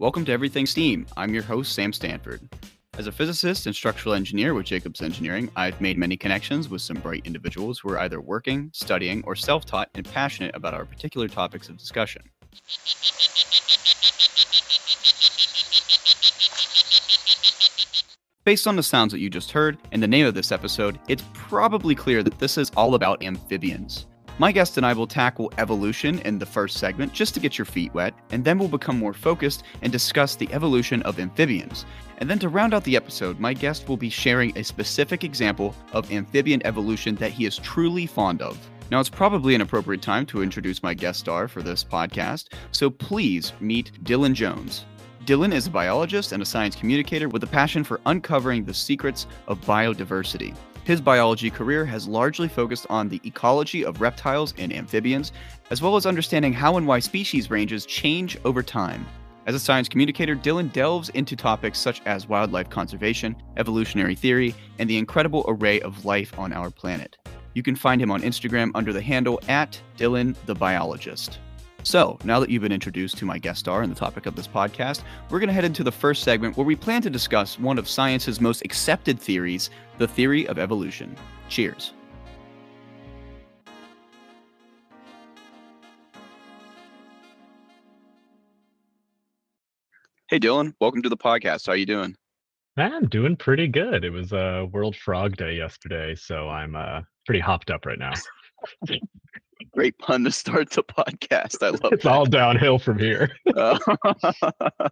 Welcome to Everything STEAM. I'm your host, Sam Stanford. As a physicist and structural engineer with Jacobs Engineering, I've made many connections with some bright individuals who are either working, studying, or self taught and passionate about our particular topics of discussion. Based on the sounds that you just heard and the name of this episode, it's probably clear that this is all about amphibians. My guest and I will tackle evolution in the first segment just to get your feet wet, and then we'll become more focused and discuss the evolution of amphibians. And then to round out the episode, my guest will be sharing a specific example of amphibian evolution that he is truly fond of. Now, it's probably an appropriate time to introduce my guest star for this podcast, so please meet Dillon Jones. Dillon is a biologist and a science communicator with a passion for uncovering the secrets of biodiversity. His biology career has largely focused on the ecology of reptiles and amphibians, as well as understanding how and why species ranges change over time. As a science communicator, Dillon delves into topics such as wildlife conservation, evolutionary theory, and the incredible array of life on our planet. You can find him on Instagram under the handle at Dillon the Biologist. So, now that you've been introduced to my guest star and the topic of this podcast, we're going to head into the first segment where we plan to discuss one of science's most accepted theories, the theory of evolution. Cheers. Hey Dillon, welcome to the podcast. How are you doing? I'm doing pretty good. It was a uh, World Frog Day yesterday, so I'm uh, pretty hopped up right now. Great pun to start the podcast. I love it's that. all downhill from here. uh,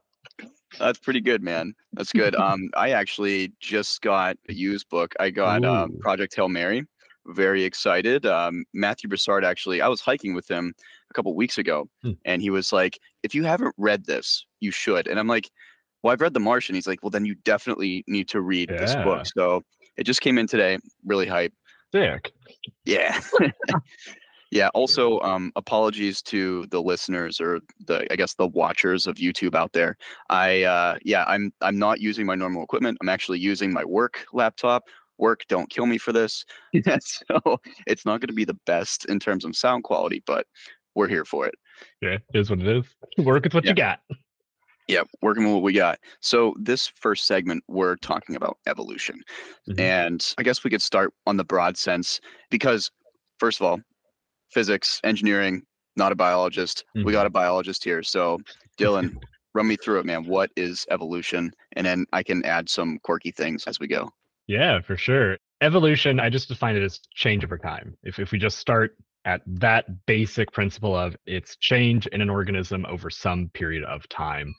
that's pretty good, man. That's good. Um, I actually just got a used book. I got um, Project Hail Mary. Very excited. Um, Matthew Broussard actually, I was hiking with him a couple weeks ago, hmm. and he was like, "If you haven't read this, you should." And I'm like, "Well, I've read The Martian." He's like, "Well, then you definitely need to read yeah. this book." So it just came in today. Really hype. Sick. Yeah. Yeah. Also, um, apologies to the listeners or the I guess the watchers of YouTube out there. I uh, yeah, I'm I'm not using my normal equipment. I'm actually using my work laptop. Work, don't kill me for this. so it's not going to be the best in terms of sound quality, but we're here for it. Yeah, it is what it is. Work is what yeah. you got. Yeah, working with what we got. So this first segment, we're talking about evolution, mm-hmm. and I guess we could start on the broad sense because, first of all, physics, engineering, not a biologist. Mm-hmm. We got a biologist here. So, Dillon, run me through it, man. What is evolution? And then I can add some quirky things as we go. Yeah, for sure. Evolution, I just define it as change over time. If, if we just start at that basic principle of it's change in an organism over some period of time,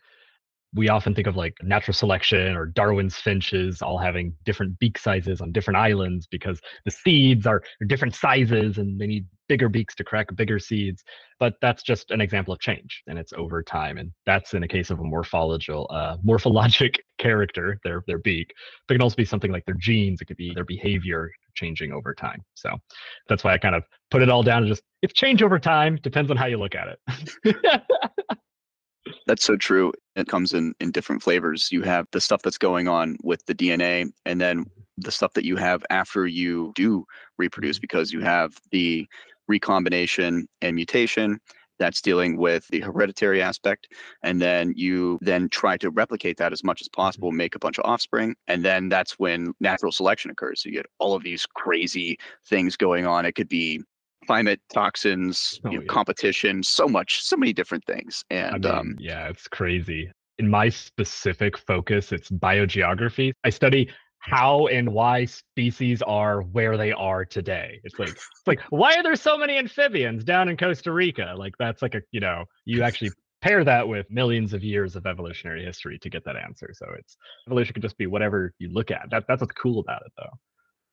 we often think of like natural selection or Darwin's finches all having different beak sizes on different islands because the seeds are different sizes and they need bigger beaks to crack bigger seeds. But that's just an example of change and it's over time. And that's in a case of a morphological, uh, morphologic character, their, their beak. But it can also be something like their genes, it could be their behavior changing over time. So that's why I kind of put it all down and just it's change over time, depends on how you look at it. That's so true. It comes in in different flavors. You have the stuff that's going on with the DNA, and then the stuff that you have after you do reproduce, mm-hmm. because you have the recombination and mutation that's dealing with the hereditary aspect and then you then try to replicate that as much as possible make a bunch of offspring and then that's when natural selection occurs so you get all of these crazy things going on it could be climate toxins, oh, you know, yeah. competition, so much, so many different things. And I mean, um, yeah, it's crazy. In my specific focus, it's biogeography. I study how and why species are where they are today. It's like it's like why are there so many amphibians down in Costa Rica? Like that's like a you know you actually pair that with millions of years of evolutionary history to get that answer. So it's evolution can just be whatever you look at. That that's what's cool about it though.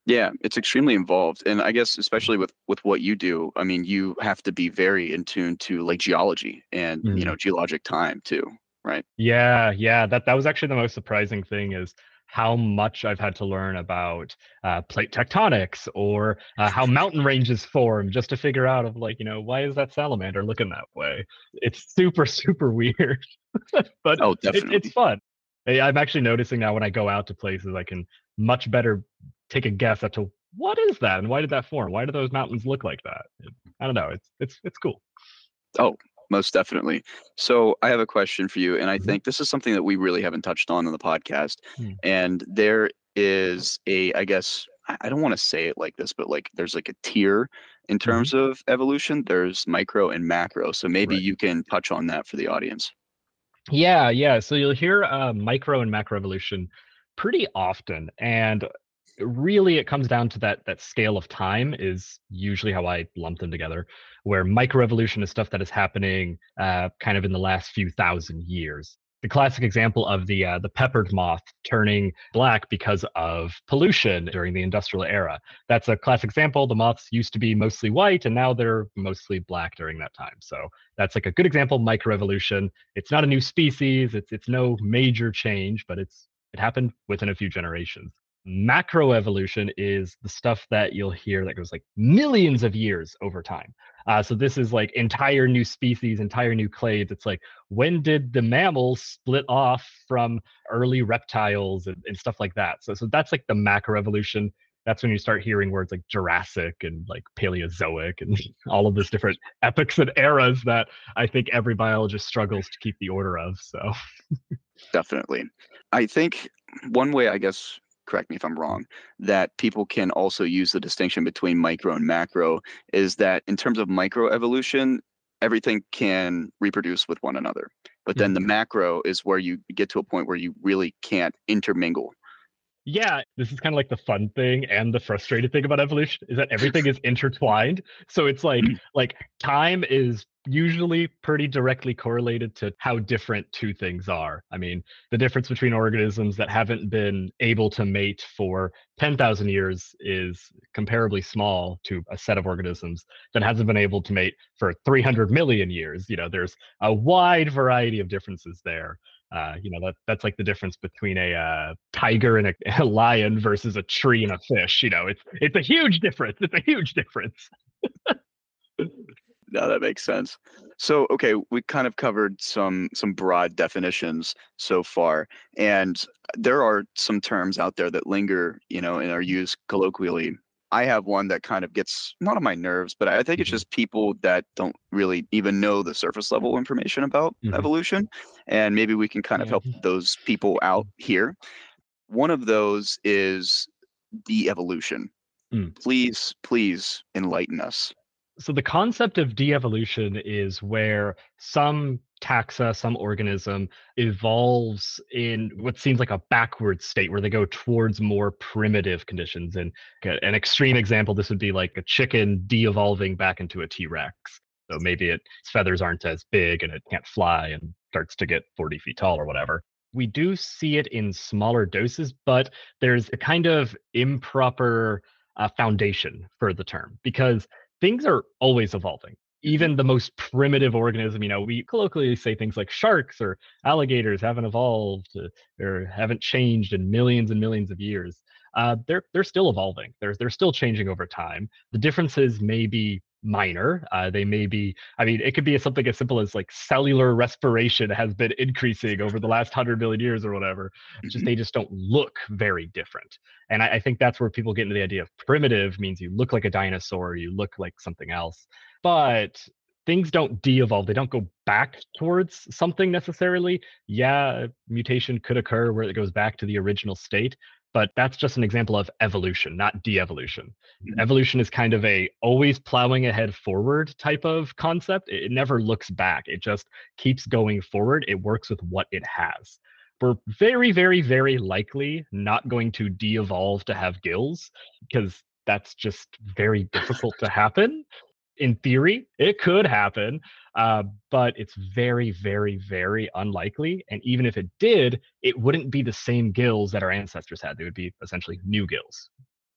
Yeah, it's extremely involved. And I guess especially with with what you do, I mean, you have to be very in tune to like geology and, mm. you know, geologic time too, right? Yeah, yeah, that that was actually the most surprising thing is how much I've had to learn about uh, plate tectonics or uh, how mountain ranges form just to figure out of like, you know, why is that salamander looking that way? It's super, super weird, but oh, it, it's fun. I'm actually noticing now when I go out to places, I can much better take a guess as to what is that and why did that form? Why do those mountains look like that? I don't know. It's it's it's cool. Oh, Most definitely. So I have a question for you, and I Mhm. think this is something that we really haven't touched on in the podcast. Hmm. And there is a, I guess, I don't want to say it like this, but like there's like a tier in terms of evolution. There's micro and macro. So maybe Right. you can touch on that for the audience. Yeah, yeah. So you'll hear uh, micro and macro evolution pretty often, and really it comes down to that that scale of time is usually how I lump them together. Where microevolution is stuff that is happening uh, kind of in the last few thousand years. The classic example of the uh, the peppered moth turning black because of pollution during the industrial era. That's a classic example. The moths used to be mostly white, and now they're mostly black during that time. So that's like a good example. Microevolution. It's not a new species. It's it's no major change, but it's it happened within a few generations. Macroevolution is the stuff that you'll hear that goes like millions of years over time. Uh, so this is like entire new species, entire new clades. It's like when did the mammals split off from early reptiles and, and stuff like that? So so that's like the macroevolution. That's when you start hearing words like Jurassic and like Paleozoic and all of those different epochs and eras that I think every biologist struggles to keep the order of. So Definitely. I think one way, I guess, correct me if I'm wrong, that people can also use the distinction between micro and macro is that in terms of microevolution, everything can reproduce with one another. But then the mm-hmm. macro is where you get to a point where you really can't intermingle. Yeah, this is kind of like the fun thing and the frustrated thing about evolution is that everything is intertwined. So it's like mm. like time is usually pretty directly correlated to how different two things are. I mean, the difference between organisms that haven't been able to mate for 10,000 years is comparably small to a set of organisms that hasn't been able to mate for 300 million years. You know, there's a wide variety of differences there uh, you know that that's like the difference between a uh, tiger and a, a lion versus a tree and a fish you know it's it's a huge difference it's a huge difference No, that makes sense. So, okay, we kind of covered some some broad definitions so far, and there are some terms out there that linger, you know, and are used colloquially. I have one that kind of gets not on my nerves, but I think it's Mhm. just people that don't really even know the surface level information about Mhm. evolution, and maybe we can kind of help those people out here. One of those is de-evolution. Mm. Please, please enlighten us. so the concept of de-evolution is where some taxa some organism evolves in what seems like a backward state where they go towards more primitive conditions and an extreme example this would be like a chicken de-evolving back into a t-rex so maybe it, its feathers aren't as big and it can't fly and starts to get 40 feet tall or whatever we do see it in smaller doses but there's a kind of improper uh, foundation for the term because things are always evolving. Even the most primitive organism, you know, we colloquially say things like sharks or alligators haven't evolved uh, or haven't changed in millions and millions of years. Uh, they're they're still evolving. They're they're still changing over time. The differences may be minor. Uh, they may be. I mean, it could be something as simple as like cellular respiration has been increasing over the last hundred million years or whatever. It's just Mhm. they just don't look very different. And I, I think that's where people get into the idea of primitive means you look like a dinosaur, you look like something else. But things don't de-evolve. They don't go back towards something necessarily. Yeah, mutation could occur where it goes back to the original state, but that's just an example of evolution, not de-evolution. Mhm. Evolution is kind of a always plowing ahead forward type of concept. It, it never looks back. It just keeps going forward. It works with what it has we're very, very, very likely not going to de-evolve to have gills because that's just very difficult to happen. In theory, it could happen, uh, but it's very, very, very unlikely. And even if it did, it wouldn't be the same gills that our ancestors had. They would be essentially new gills.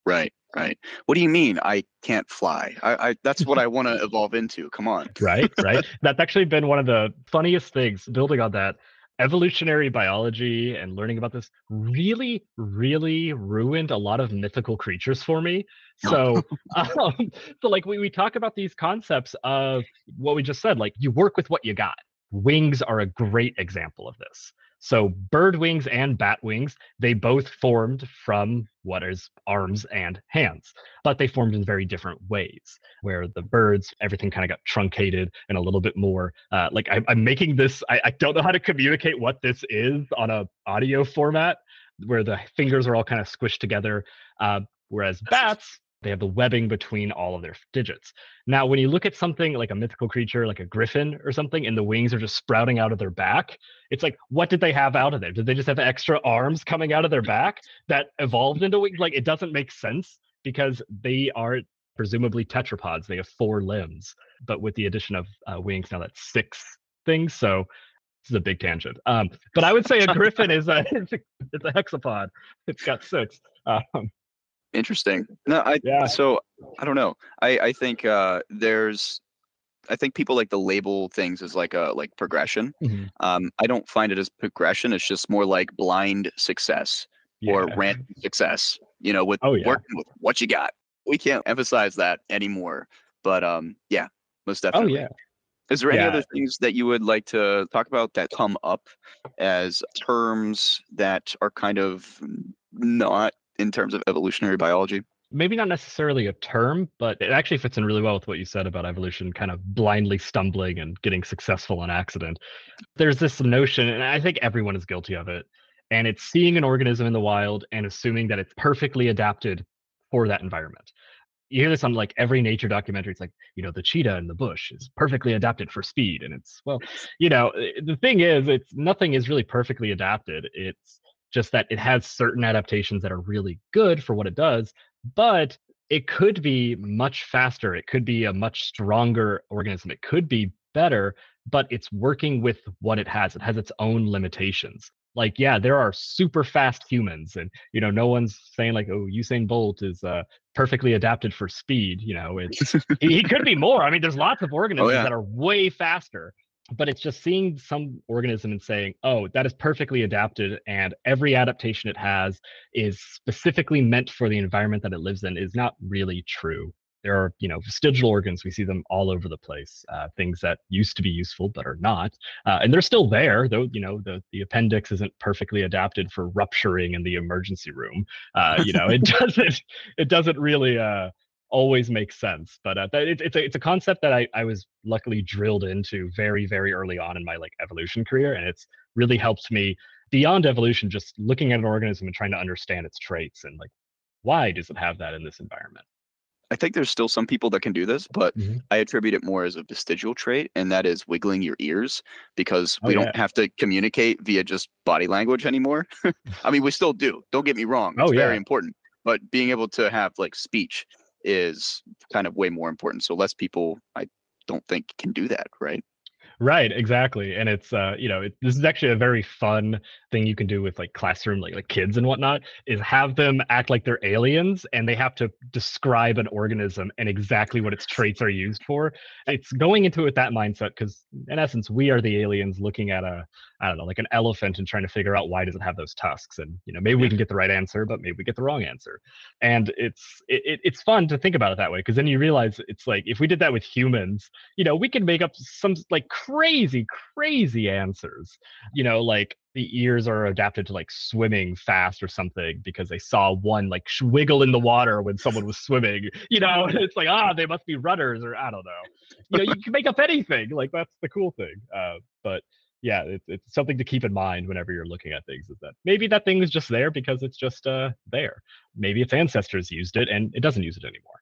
Right, right. What do you mean I can't fly? I, I that's what I want to evolve into. Come on. right right that's actually been one of the funniest things building on that evolutionary biology and learning about this really really ruined a lot of mythical creatures for me. So um, so like we, we talk about these concepts of what we just said like you work with what you got. Wings are a great example of this So bird wings and bat wings, they both formed from what is arms and hands, but they formed in very different ways. Where the birds, everything kind of got truncated and a little bit more uh, like I, am making this. I, I don't know how to communicate what this is on a audio format, where the fingers are all kind of squished together. Uh, whereas bats they have the webbing between all of their digits. Now, when you look at something like a mythical creature, like a griffin or something, and the wings are just sprouting out of their back, it's like, what did they have out of there? Did they just have extra arms coming out of their back that evolved into wings? Like, it doesn't make sense because they are presumably tetrapods. They have four limbs, but with the addition of uh, wings, now that's six things. So this is a big tangent. Um, but I would say a griffin is a it's, a it's a hexapod. It's got six. Um, Interesting. No, I Yeah. so I don't know. I I think uh there's I think people like to label things as like a like progression. Mhm. Um I don't find it as progression. It's just more like blind success or random success, you know, with Oh, yeah. working with what you got. We can't emphasize that anymore. But um yeah, most definitely. Oh definitely. yeah. Is there any Yeah. other things that you would like to talk about that come up as terms that are kind of not in terms of evolutionary biology? maybe not necessarily a term, but it actually fits in really well with what you said about evolution kind of blindly stumbling and getting successful on accident. There's this notion, and I think everyone is guilty of it, and it's seeing an organism in the wild and assuming that it's perfectly adapted for that environment. You hear this on like every nature documentary. It's like, you know, the cheetah in the bush is perfectly adapted for speed. And it's, well, you know, eh, the thing is, it's nothing is really perfectly adapted. It's just that it has certain adaptations that are really good for what it does but it could be much faster. It could be a much stronger organism. It could be better, but it's working with what it has. It has its own limitations. Like, yeah, there are super fast humans, and you know, no one's saying like, "Oh, Usain Bolt is uh, perfectly adapted for speed." You know, it's he, he could be more. I mean, there's lots of organisms yeah. that are way faster, but it's just seeing some organism and saying, "Oh, that is perfectly adapted, and every adaptation it has is specifically meant for the environment that it lives in," is not really true. There are, you know, vestigial organs. We see them all over the place. Uh, things that used to be useful but are not, uh, and they're still there. Though, you know, the the appendix isn't perfectly adapted for rupturing in the emergency room. Uh, you know, it doesn't it doesn't really uh, always makes sense. But uh, it, it's a it's a concept that I I was luckily drilled into very very early on in my like evolution career, and it's really helped me beyond evolution. Just looking at an organism and trying to understand its traits and like why does it have that in this environment. I think there's still some people that can do this, but Mhm. I attribute it more as a vestigial trait, and that is wiggling your ears because Oh, we yeah. don't have to communicate via just body language anymore. I mean, we still do. Don't get me wrong. Oh, It's very important. But being able to have like speech is kind of way more important. So less people, I don't think, can do that, right? Right, exactly, and it's uh, you know, it, this is actually a very fun thing you can do with like classroom, like like kids and whatnot, is have them act like they're aliens and they have to describe an organism and exactly what its traits are used for. It's going into it with that mindset because in essence, we are the aliens looking at a I don't know, like an elephant and trying to figure out why does it have those tusks, and you know, maybe we can get the right answer, but maybe we get the wrong answer, and it's it, it- it's fun to think about it that way because then you realize it's like if we did that with humans you know, we can make up some like crazy, crazy answers. You know, like the ears are adapted to like swimming fast or something because they saw one like sh- wiggle in the water when someone was swimming. You know, it's like ah, they must be rudders or I don't know. You know, you can make up anything. Like that's the cool thing. Uh, but yeah, it's it's something to keep in mind whenever you're looking at things. Is that maybe that thing is just there because it's just uh there. Maybe its ancestors used it and it doesn't use it anymore.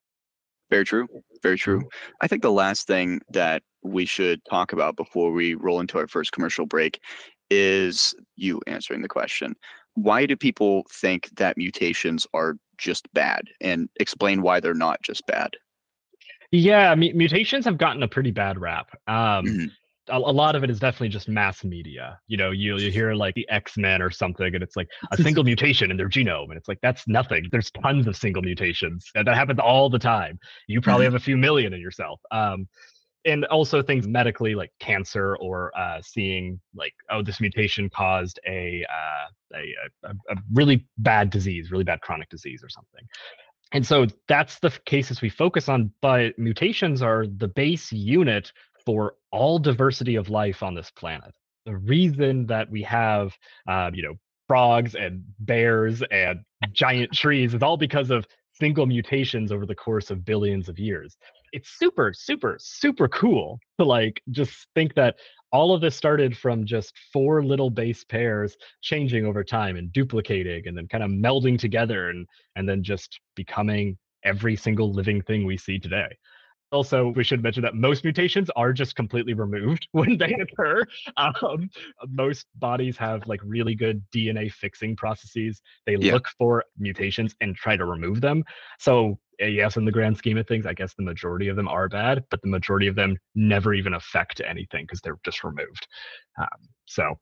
Very true. Very true. I think the last thing that we should talk about before we roll into our first commercial break is you answering the question. Why do people think that mutations are just bad and explain why they're not just bad? Yeah, mu- mutations have gotten a pretty bad rap. Um, Mhm. A, lot of it is definitely just mass media. You know, you you hear like the X Men or something, and it's like a single mutation in their genome, and it's like that's nothing. There's tons of single mutations, and that happens all the time. You probably Mhm. have a few million in yourself. Um, and also things medically like cancer or uh, seeing like oh this mutation caused a, uh, a, a a really bad disease, really bad chronic disease or something. And so that's the cases we focus on, but mutations are the base unit for all diversity of life on this planet. the reason that we have, uh, you know, frogs and bears and giant trees is all because of single mutations over the course of billions of years. It's super, super, super cool to like just think that all of this started from just four little base pairs changing over time and duplicating and then kind of melding together and and then just becoming every single living thing we see today. Also, we should mention that most mutations are just completely removed when they occur. Um, most bodies have like really good DNA fixing processes. They yeah. look for mutations and try to remove them. So, yes, in the grand scheme of things, I guess the majority of them are bad, but the majority of them never even affect anything because they're just removed. Um, so,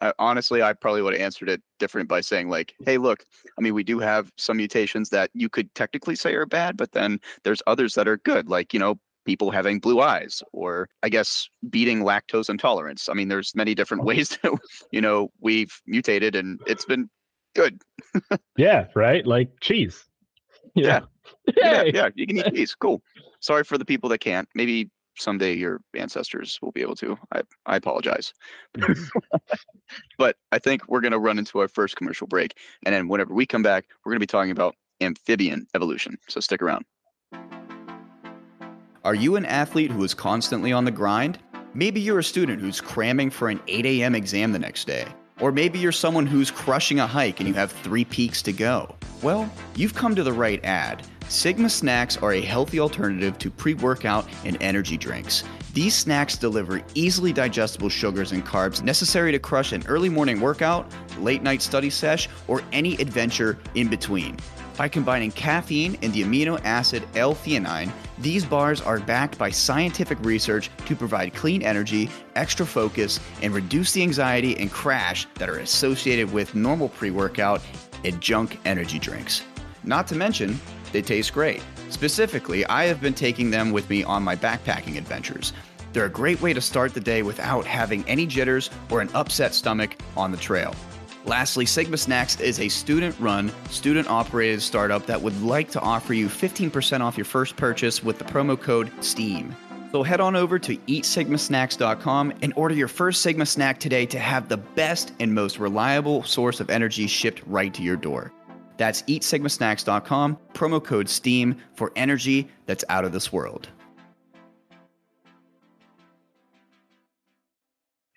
uh, honestly, I probably would have answered it different by saying like, "Hey, look, I mean, we do have some mutations that you could technically say are bad, but then there's others that are good, like you know, people having blue eyes, or I guess beating lactose intolerance. I mean, there's many different ways that you know we've mutated, and it's been good. yeah, right. Like cheese. Yeah. Yeah. yeah, yeah, you can eat cheese. Cool. Sorry for the people that can't. Maybe someday your ancestors will be able to. I, I apologize. but I think we're going to run into our first commercial break. And then whenever we come back, we're going to be talking about amphibian evolution. So stick around. Are you an athlete who is constantly on the grind? Maybe you're a student who's cramming for an 8 a.m. exam the next day. Or maybe you're someone who's crushing a hike and you have three peaks to go. Well, you've come to the right ad. Sigma snacks are a healthy alternative to pre workout and energy drinks. These snacks deliver easily digestible sugars and carbs necessary to crush an early morning workout, late night study sesh, or any adventure in between. By combining caffeine and the amino acid L-theanine, these bars are backed by scientific research to provide clean energy, extra focus, and reduce the anxiety and crash that are associated with normal pre-workout and junk energy drinks. Not to mention, they taste great. Specifically, I have been taking them with me on my backpacking adventures. They're a great way to start the day without having any jitters or an upset stomach on the trail. Lastly, Sigma Snacks is a student run, student operated startup that would like to offer you 15% off your first purchase with the promo code STEAM. So head on over to eatsigmasnacks.com and order your first Sigma snack today to have the best and most reliable source of energy shipped right to your door. That's eatsigmasnacks.com, promo code STEAM for energy that's out of this world.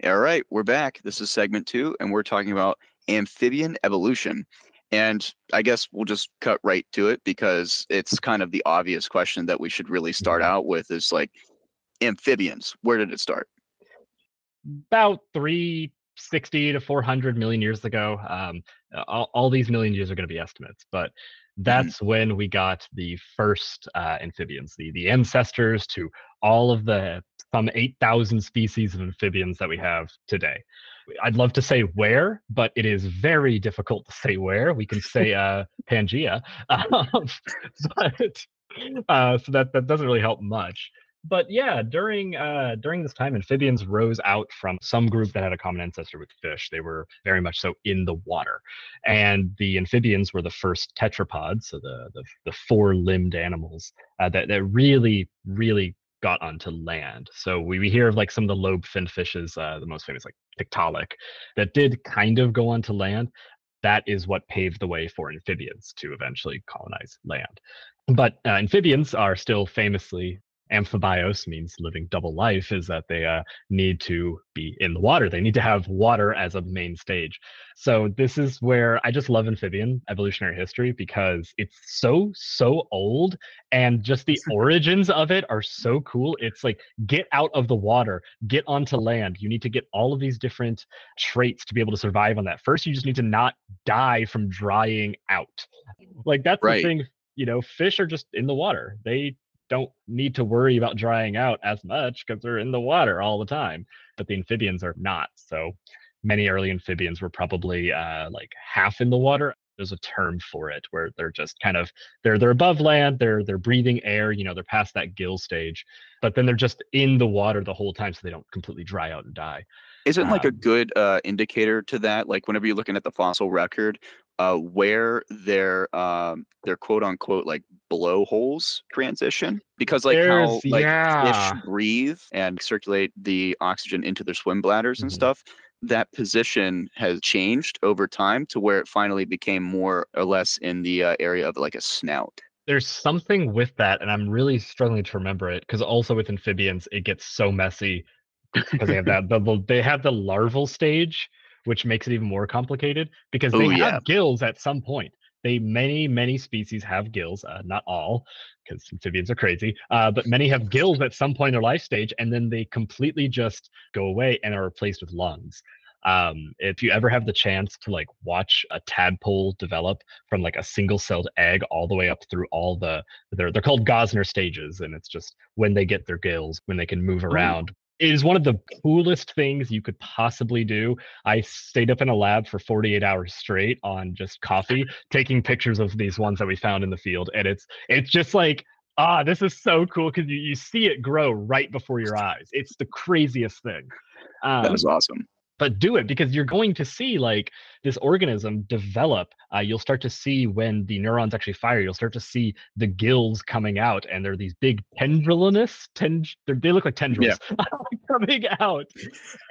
All right, we're back. This is segment two, and we're talking about amphibian evolution. And I guess we'll just cut right to it because it's kind of the obvious question that we should really start out with is like amphibians. Where did it start? About three 60 to 400 million years ago. Um, all, all, these million years are going to be estimates, but mm-hmm. that's mm-hmm. when we got the first uh, amphibians, the the ancestors to all of the some 8,000 species of amphibians that we have today. I'd love to say where, but it is very difficult to say where. We can say uh, Pangea, um, but uh, so that that doesn't really help much but yeah, during uh, during this time, amphibians rose out from some group that had a common ancestor with fish. They were very much so in the water, and the amphibians were the first tetrapods, so the the, the four limbed animals uh, that that really really got onto land. So we, we hear of like some of the lobe finned fishes, uh, the most famous like Tiktaalik, that did kind of go onto land. That is what paved the way for amphibians to eventually colonize land. But uh, amphibians are still famously amphibios means living double life is that they uh, need to be in the water. They need to have water as a main stage. So this is where i just love amphibian evolutionary history because it's so so old and just the origins of it are so cool. It's like get out of the water get onto land. You need to get all of these different traits to be able to survive on that. First you just need to not die from drying out. Like that's right. the thing you know fish are just in the water. They don't need to worry about drying out as much because they're in the water all the time. But the amphibians are not. So many early amphibians were probably uh, like half in the water. there's a term for it where they're just kind of they're they're above land they're they're breathing air you know they're past that gill stage but then they're just in the water the whole time so they don't completely dry out and die Isn't like a Um, good uh, indicator to that? Like whenever you're looking at the fossil record, uh, where their um, their quote unquote like blowholes transition, because like how like yeah. fish breathe and circulate the oxygen into their swim bladders and Mhm. stuff. That position has changed over time to where it finally became more or less in the uh, area of like a snout. there's something with that and i'm really struggling to remember it because also with amphibians it gets so messy because they have that the, the- they have the larval stage which makes it even more complicated because they Oh, have yeah. gills at some point they many many species have gills uh, not all because amphibians are crazy uh, but many have gills at some point in their life stage and then they completely just go away and are replaced with lungs um, if you ever have the chance to like watch a tadpole develop from like a single celled egg all the way up through all the they're they're called Gosner stages, and it's just when they get their gills, when they can move around. It is one of the coolest things you could possibly do. I stayed up in a lab for 48 hours straight on just coffee, taking pictures of these ones that we found in the field, and it's it's just like ah, this is so cool because you, you see it grow right before your eyes. It's the craziest thing. Um, That is awesome. But do it because you're going to see like this organism develop uh, you'll start to see when the neurons actually fire you'll start to see the gills coming out and they're these big tendrilinous tend- they're- look like tendrils coming out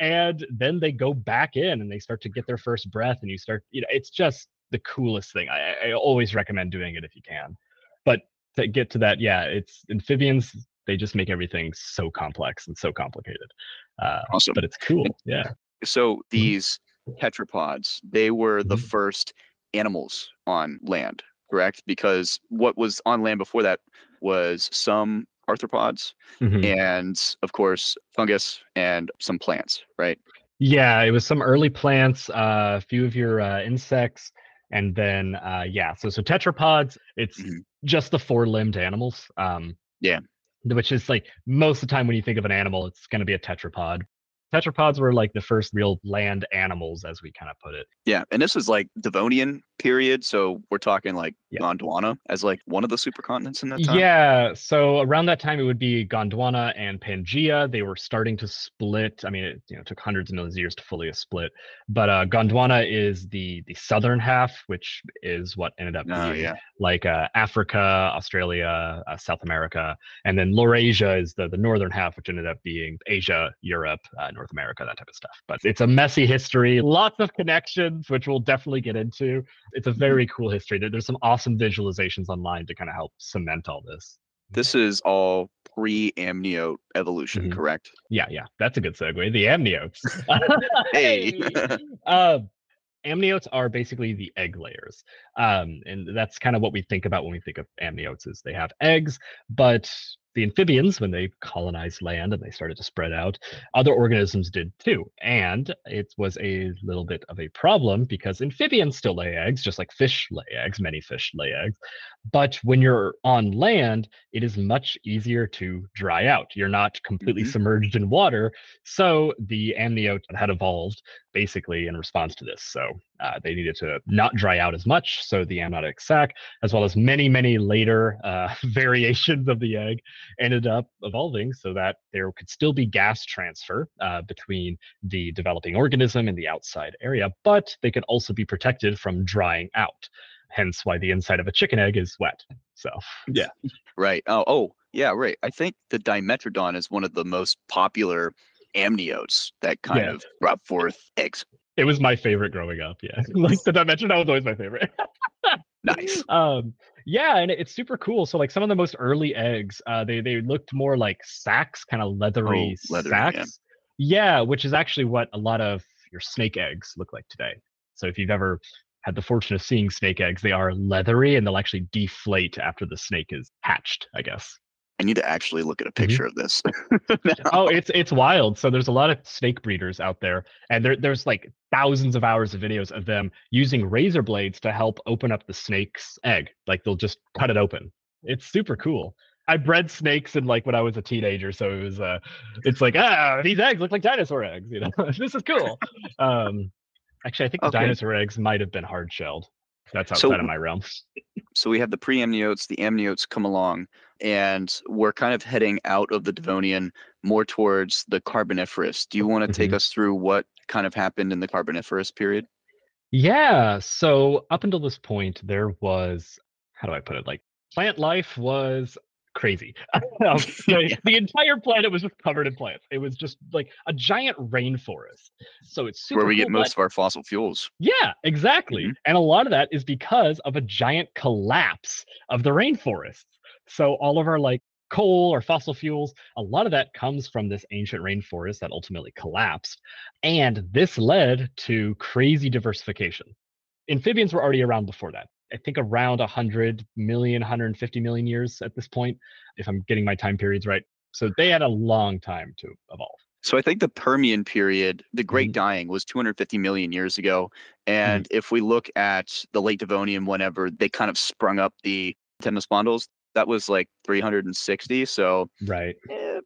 and then they go back in and they start to get their first breath and you start you know it's just the coolest thing i, I always recommend doing it if you can but to get to that yeah it's amphibians they just make everything so complex and so complicated uh, Awesome. but it's cool yeah So these tetrapods, they were the Mhm. first animals on land, correct? Because what was on land before that was some arthropods Mhm. and of course fungus and some plants, right? Yeah, it was some early plants, uh, a few of your uh, insects, and then uh, yeah, so so tetrapods. It's Mhm. just the four-limbed animals. Um, Yeah. which is like most of the time when you think of an animal, it's going to be a tetrapod. Tetrapods were like the first real land animals, as we kind of put it. Yeah, and this is like Devonian period, so we're talking like Yeah. Gondwana as like one of the supercontinents in that time. Yeah, so around that time it would be Gondwana and Pangaea. They were starting to split. I mean, it you know took hundreds of millions of years to fully split. But uh, Gondwana is the the southern half, which is what ended up Oh being yeah. like uh, Africa, Australia, uh, South America, and then Laurasia is the the northern half, which ended up being Asia, Europe, uh, North America, that type of stuff. But it's a messy history, lots of connections, which we'll definitely get into. It's a very cool history. There's some awesome visualizations online to kind of help cement all this. This is all pre-amniote evolution, Mhm. correct? Yeah, yeah, that's a good segue. The amniotes. Hey. uh, amniotes are basically the egg layers, um, and that's kind of what we think about when we think of amniotes. Is they have eggs, but the amphibians, when they colonized land and they started to spread out, other organisms did too. And it was a little bit of a problem because amphibians still lay eggs, just like fish lay eggs. Many fish lay eggs. But when you're on land, it is much easier to dry out. You're not completely Mhm. submerged in water. So the amniote had evolved basically in response to this. So uh, they needed to not dry out as much. So the amniotic sac, as well as many, many later uh, variations of the egg, ended up evolving so that there could still be gas transfer uh, between the developing organism and the outside area, but they could also be protected from drying out. Hence why the inside of a chicken egg is wet. So yeah, Right. Oh, oh, yeah, right. I think the Dimetrodon is one of the most popular amniotes that kind Yeah. of brought forth eggs. it was my favorite growing up. Yeah, like the dimension, that was always my favorite. Nice. um yeah and it's super cool so like some of the most early eggs uh they they looked more like sacks kind of leathery Oh, leathery, yeah. sacks yeah. which is actually what a lot of your snake eggs look like today so if you've ever had the fortune of seeing snake eggs they are leathery and they'll actually deflate after the snake is hatched i guess I need to actually look at a Mm-hmm. picture of this. oh it's it's wild. So there's a lot of snake breeders out there and there, there's like thousands of hours of videos of them using razor blades to help open up the snake's egg. Like they'll just cut it open. It's super cool. I bred snakes in like when i was a teenager so it was uh it's like ah these eggs look like dinosaur eggs you know? This is cool. Um actually i think the Okay. dinosaur eggs might have been hard shelled That's outside So- of my realm. So we have the preamniotes, the amniotes come along, and we're kind of heading out of the Devonian more towards the Carboniferous. Do you want to take Mhm. us through what kind of happened in the Carboniferous period? Yeah. So up until this point, there was how do I put it? Like plant life was crazy. Um, the, Yeah. the entire planet was just covered in plants. It was just like a giant rainforest. So it's super Where we get cool, but- most of our fossil fuels. Yeah, exactly. Mhm. And a lot of that is because of a giant collapse of the rainforests. So all of our like coal or fossil fuels, a lot of that comes from this ancient rainforest that ultimately collapsed. And this led to crazy diversification. Amphibians were already around before that. I think around 100 million, 150 million years at this point, if I'm getting my time periods right. So they had a long time to evolve. So I think the Permian period, the Great Mhm. Dying, was 250 million years ago. And if we look at the late Devonian, whenever they kind of sprung up the Temnospondyls, that was like 360. So Right. eh,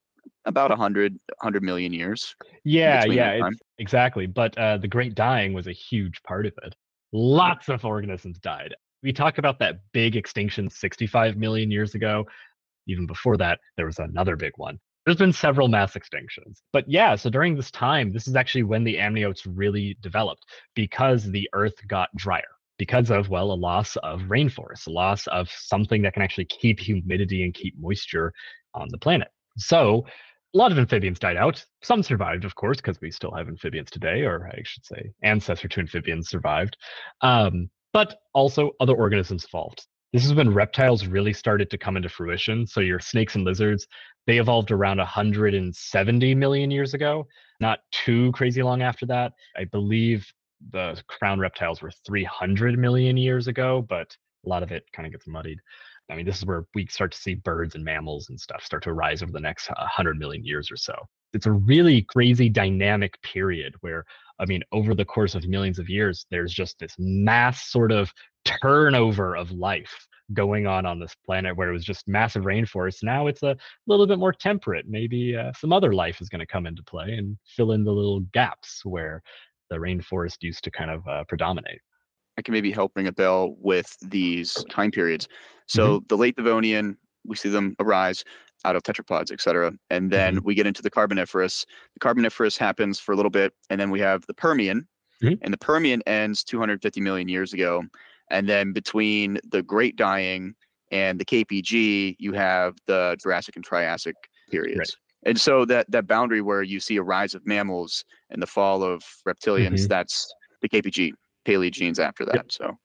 about 100, 100 million years. Yeah, yeah, that it's, time. exactly. But uh, the Great Dying was a huge part of it. Lots of organisms died. We talk about that big extinction 65 million years ago. Even before that, there was another big one. There's been several mass extinctions. But yeah, so during this time, this is actually when the amniotes really developed because the earth got drier. Because of, well, a loss of rainforest, a loss of something that can actually keep humidity and keep moisture on the planet. So a lot of amphibians died out. Some survived, of course, because we still have amphibians today, or I should say, ancestor to amphibians survived. Um, but also other organisms evolved. This is when reptiles really started to come into fruition. So your snakes and lizards, they evolved around 170 million years ago, not too crazy long after that. I believe the crown reptiles were 300 million years ago, but a lot of it kind of gets muddied. I mean, this is where we start to see birds and mammals and stuff start to rise over the next uh, 100 million years or so. It's a really crazy dynamic period where, I mean, over the course of millions of years, there's just this mass sort of turnover of life going on on this planet where it was just massive rainforest. Now it's a little bit more temperate. Maybe uh, some other life is going to come into play and fill in the little gaps where the rainforest used to kind of uh, predominate. I can maybe help ring a bell with these time periods. So the late Devonian, we see them arise out of tetrapods, et cetera. And then we get into the Carboniferous. The Carboniferous happens for a little bit, and then we have the Permian. Mhm. And the Permian ends 250 million years ago. And then between the Great Dying and the KPG, you have the Jurassic and Triassic periods. And so that that boundary where you see a rise of mammals and the fall of reptilians, Mhm. that's the KPG, Paleogenes after that. So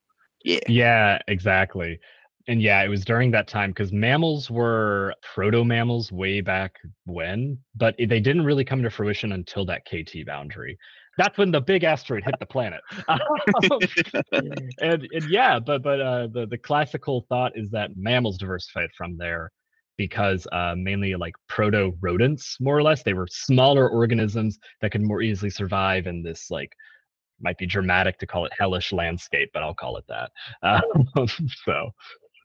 yeah. Yeah, exactly. And yeah, it was during that time because mammals were proto mammals way back when, but it- they didn't really come to fruition until that KT boundary. That's when the big asteroid hit the planet. and, and yeah, but but uh, the the classical thought is that mammals diversified from there because uh, mainly like proto rodents, more or less, they were smaller organisms that could more easily survive in this like might be dramatic to call it hellish landscape, but I'll call it that. Um, so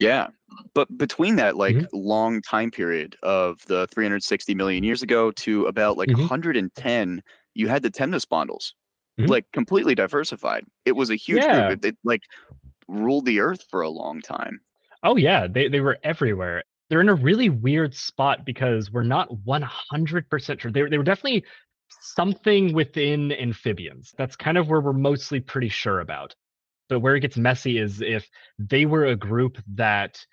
Yeah. But between that like Mhm. long time period of the 360 million years ago to about like Mhm. 110, you had the temnospondyls, Mhm. like completely diversified. It was a huge Yeah. group. It, it like ruled the earth for a long time. Oh yeah, they they were everywhere. They're in a really weird spot because we're not 100% sure. They were, they were definitely something within amphibians. That's kind of where we're mostly pretty sure about. But where it gets messy is if they were a group that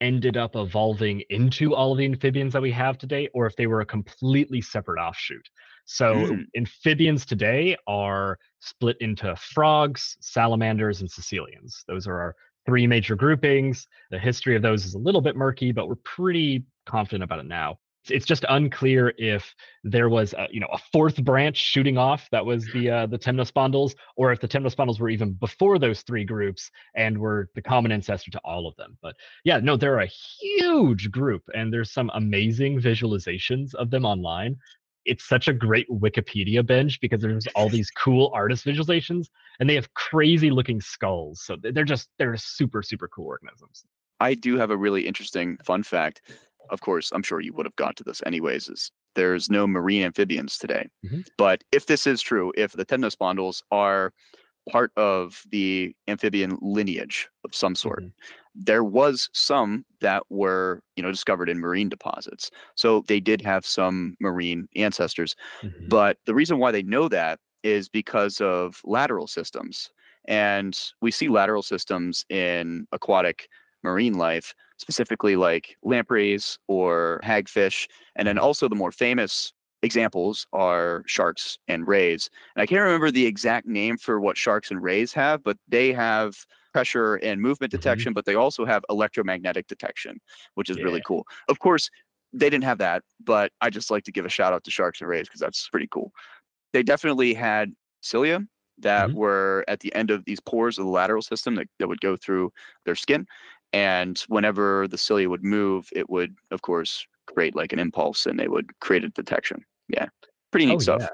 ended up evolving into all of the amphibians that we have today, or if they were a completely separate offshoot. So Mm. amphibians today are split into frogs, salamanders, and caecilians. Those are our three major groupings. The history of those is a little bit murky, but we're pretty confident about it now. It's- just unclear if there was, a, you know, a fourth branch shooting off that was the uh, the temnospondyls, or if the temnospondyls were even before those three groups and were the common ancestor to all of them. But yeah, no, they're a huge group, and there's some amazing visualizations of them online. It's such a great Wikipedia binge because there's all these cool artist visualizations, and they have crazy looking skulls. So they're just they're super super cool organisms. I do have a really interesting fun fact. Of course, I'm sure you would have got to this anyways. Is there's no marine amphibians today. Mhm. But if this is true, if the temnospondyls are part of the amphibian lineage of some sort. Mhm. There was some that were, you know, discovered in marine deposits. So they did have some marine ancestors. Mhm. But the reason why they know that is because of lateral systems. And we see lateral systems in aquatic marine life, specifically like lampreys or hagfish. And then also the more famous examples are sharks and rays. And I can't remember the exact name for what sharks and rays have, but they have pressure and movement Mhm. detection, but they also have electromagnetic detection, which is really cool. Of course, they didn't have that, but I just like to give a shout out to sharks and rays because that's pretty cool. They definitely had cilia that Mhm. were at the end of these pores of the lateral system that, that would go through their skin. And whenever the cilia would move, it would, of course, create like an impulse and they would create a detection. Yeah. Pretty neat Oh, stuff. yeah.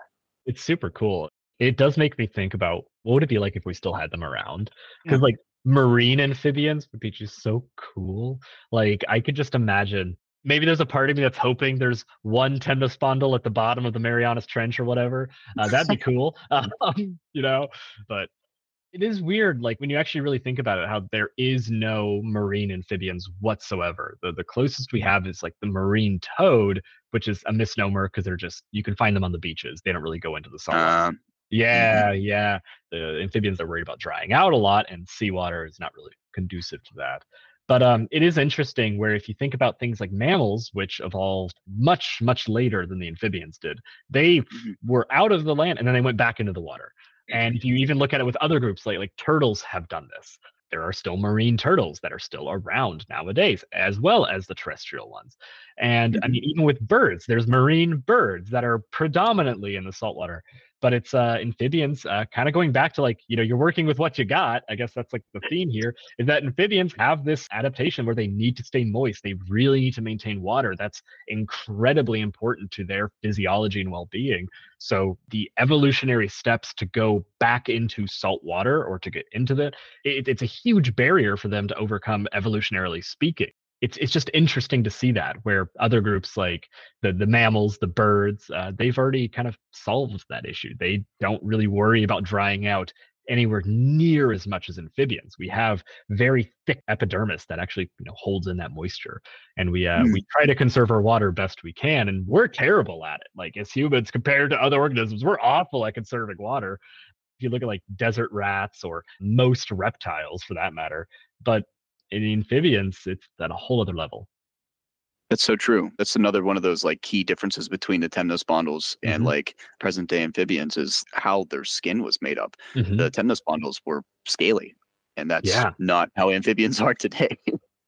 It's super cool. It does make me think about what would it be like if we still had them around? Because Yeah. like marine amphibians would be just so cool. Like I could just imagine. Maybe there's a part of me that's hoping there's one temnospondyl at the bottom of the Marianas Trench or whatever. Uh, that'd be cool. Um, you know, but it is weird, like when you actually really think about it, how there is no marine amphibians whatsoever. The the closest we have is like the marine toad, which is a misnomer because they're just you can find them on the beaches. They don't really go into the salt. water. Um, yeah, yeah. The amphibians are worried about drying out a lot, and seawater is not really conducive to that. But um, it is interesting where if you think about things like mammals, which evolved much, much later than the amphibians did, they Mhm. were out of the land and then they went back into the water. And if you even look at it with other groups, like like turtles have done this. There are still marine turtles that are still around nowadays, as well as the terrestrial ones. And I mm-hmm. mean, even with birds, there's marine birds that are predominantly in the saltwater. But it's uh, amphibians, uh, kind of going back to like, you know, you're working with what you got. I guess that's like the theme here is that amphibians have this adaptation where they need to stay moist. They really need to maintain water. That's incredibly important to their physiology and well being. So the evolutionary steps to go back into salt water or to get into that, it, it's a huge barrier for them to overcome evolutionarily speaking. It's it's just interesting to see that where other groups like the the mammals, the birds, uh, they've already kind of solved that issue. They don't really worry about drying out anywhere near as much as amphibians. We have very thick epidermis that actually you know holds in that moisture, and we uh, Hmm. we try to conserve our water best we can, and we're terrible at it. Like as humans compared to other organisms, we're awful at conserving water. If you look at like desert rats or most reptiles for that matter, but in amphibians, it's at a whole other level. That's so true. That's another one of those like key differences between the temnospondyls and Mhm. like present day amphibians is how their skin was made up. Mhm. The temnospondyls were scaly, and that's Yeah. not how amphibians are today.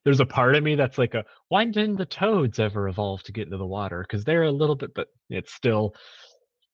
There's a part of me that's like a why didn't the toads ever evolve to get into the water? Because they're a little bit, but it's still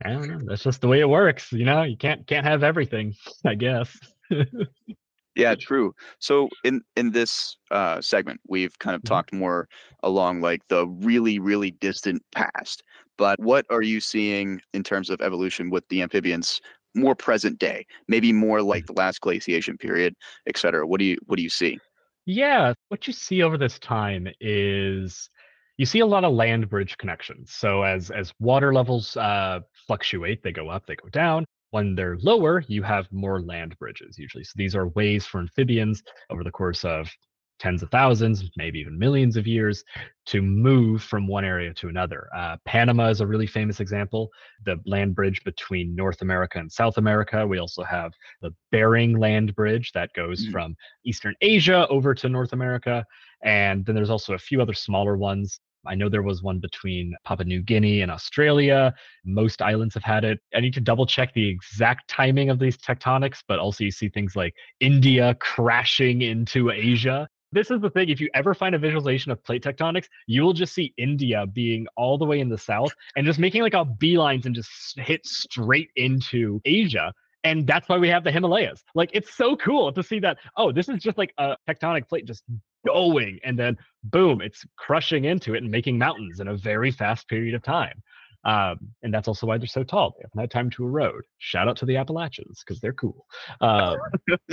I don't know. That's just the way it works. You know, you can't can't have everything. I guess. yeah, true. So in in this uh, segment, we've kind of Mhm. talked more along like the really really distant past. But what are you seeing in terms of evolution with the amphibians? More present day, maybe more like the last glaciation period, et cetera. What do you what do you see? Yeah, what you see over this time is you see a lot of land bridge connections. So as as water levels uh, fluctuate, they go up, they go down. When they're lower, you have more land bridges usually. So these are ways for amphibians over the course of tens of thousands, maybe even millions of years, to move from one area to another. Uh, Panama is a really famous example. The land bridge between North America and South America. We also have the Bering Land Bridge that goes Mhm. from Eastern Asia over to North America. And then there's also a few other smaller ones. I know there was one between Papua New Guinea and Australia. Most islands have had it. I need to double check the exact timing of these tectonics, but also you see things like India crashing into Asia. This is the thing. If you ever find a visualization of plate tectonics, you will just see India being all the way in the south and just making like a beelines and just hit straight into Asia and that's why we have the Himalayas. Like it's so cool to see that. Oh, this is just like a tectonic plate just going, and then boom, it's crushing into it and making mountains in a very fast period of time. Um, and that's also why they're so tall. They haven't had time to erode. Shout out to the Appalachians because they're cool. Um,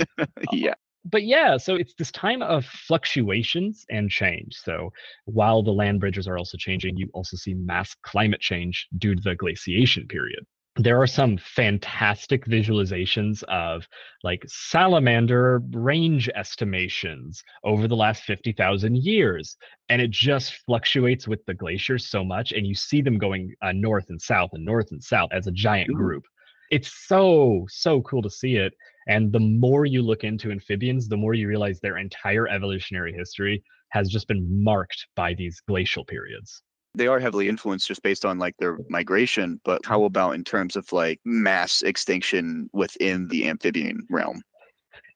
yeah. but yeah, so it's this time of fluctuations and change. So while the land bridges are also changing, you also see mass climate change due to the glaciation period. There are some fantastic visualizations of like salamander range estimations over the last 50,000 years. And it just fluctuates with the glaciers so much. And you see them going uh, north and south and north and south as a giant group. It's so, so cool to see it. And the more you look into amphibians, the more you realize their entire evolutionary history has just been marked by these glacial periods they are heavily influenced just based on like their migration but how about in terms of like mass extinction within the amphibian realm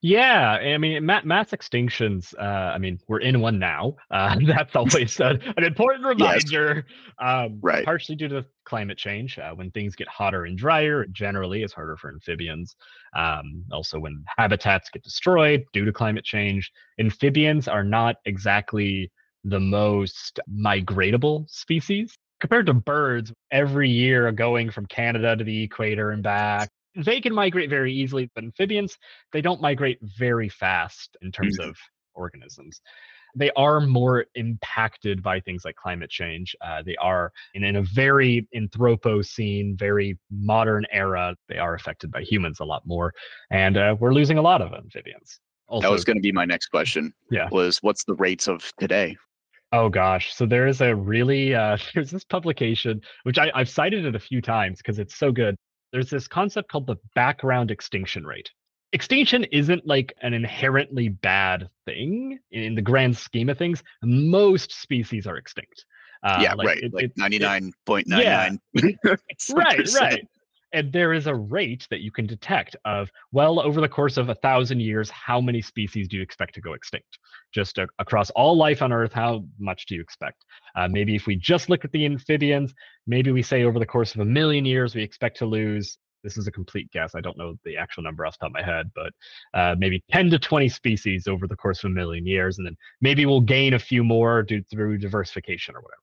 yeah, I mean, mass extinctions. Uh, I mean, we're in one now. Uh, that's always a, an important reminder. Yes. Um, right. Partially due to climate change. Uh, when things get hotter and drier, generally, it's harder for amphibians. Um, also, when habitats get destroyed due to climate change, amphibians are not exactly the most migratable species compared to birds every year going from canada to the equator and back they can migrate very easily but amphibians they don't migrate very fast in terms mm-hmm. of organisms they are more impacted by things like climate change. Uh, they are in, in a very Anthropocene, very modern era. They are affected by humans a lot more, and uh, we're losing a lot of amphibians. Also, that was going to be my next question. Yeah, was what's the rates of today? Oh gosh, so there is a really uh, there's this publication which I, I've cited it a few times because it's so good. There's this concept called the background extinction rate. Extinction isn't like an inherently bad thing in the grand scheme of things. Most species are extinct. Uh, yeah, like right. It, like ninety nine point nine nine. Right, right and there is a rate that you can detect of well over the course of a thousand years how many species do you expect to go extinct? Just a, across all life on earth how much do you expect? Uh, maybe if we just look at the amphibians maybe we say over the course of a million years we expect to lose this is a complete guess i don't know the actual number off the top of my head but uh, maybe 10 to 20 species over the course of a million years and then maybe we'll gain a few more due through diversification or whatever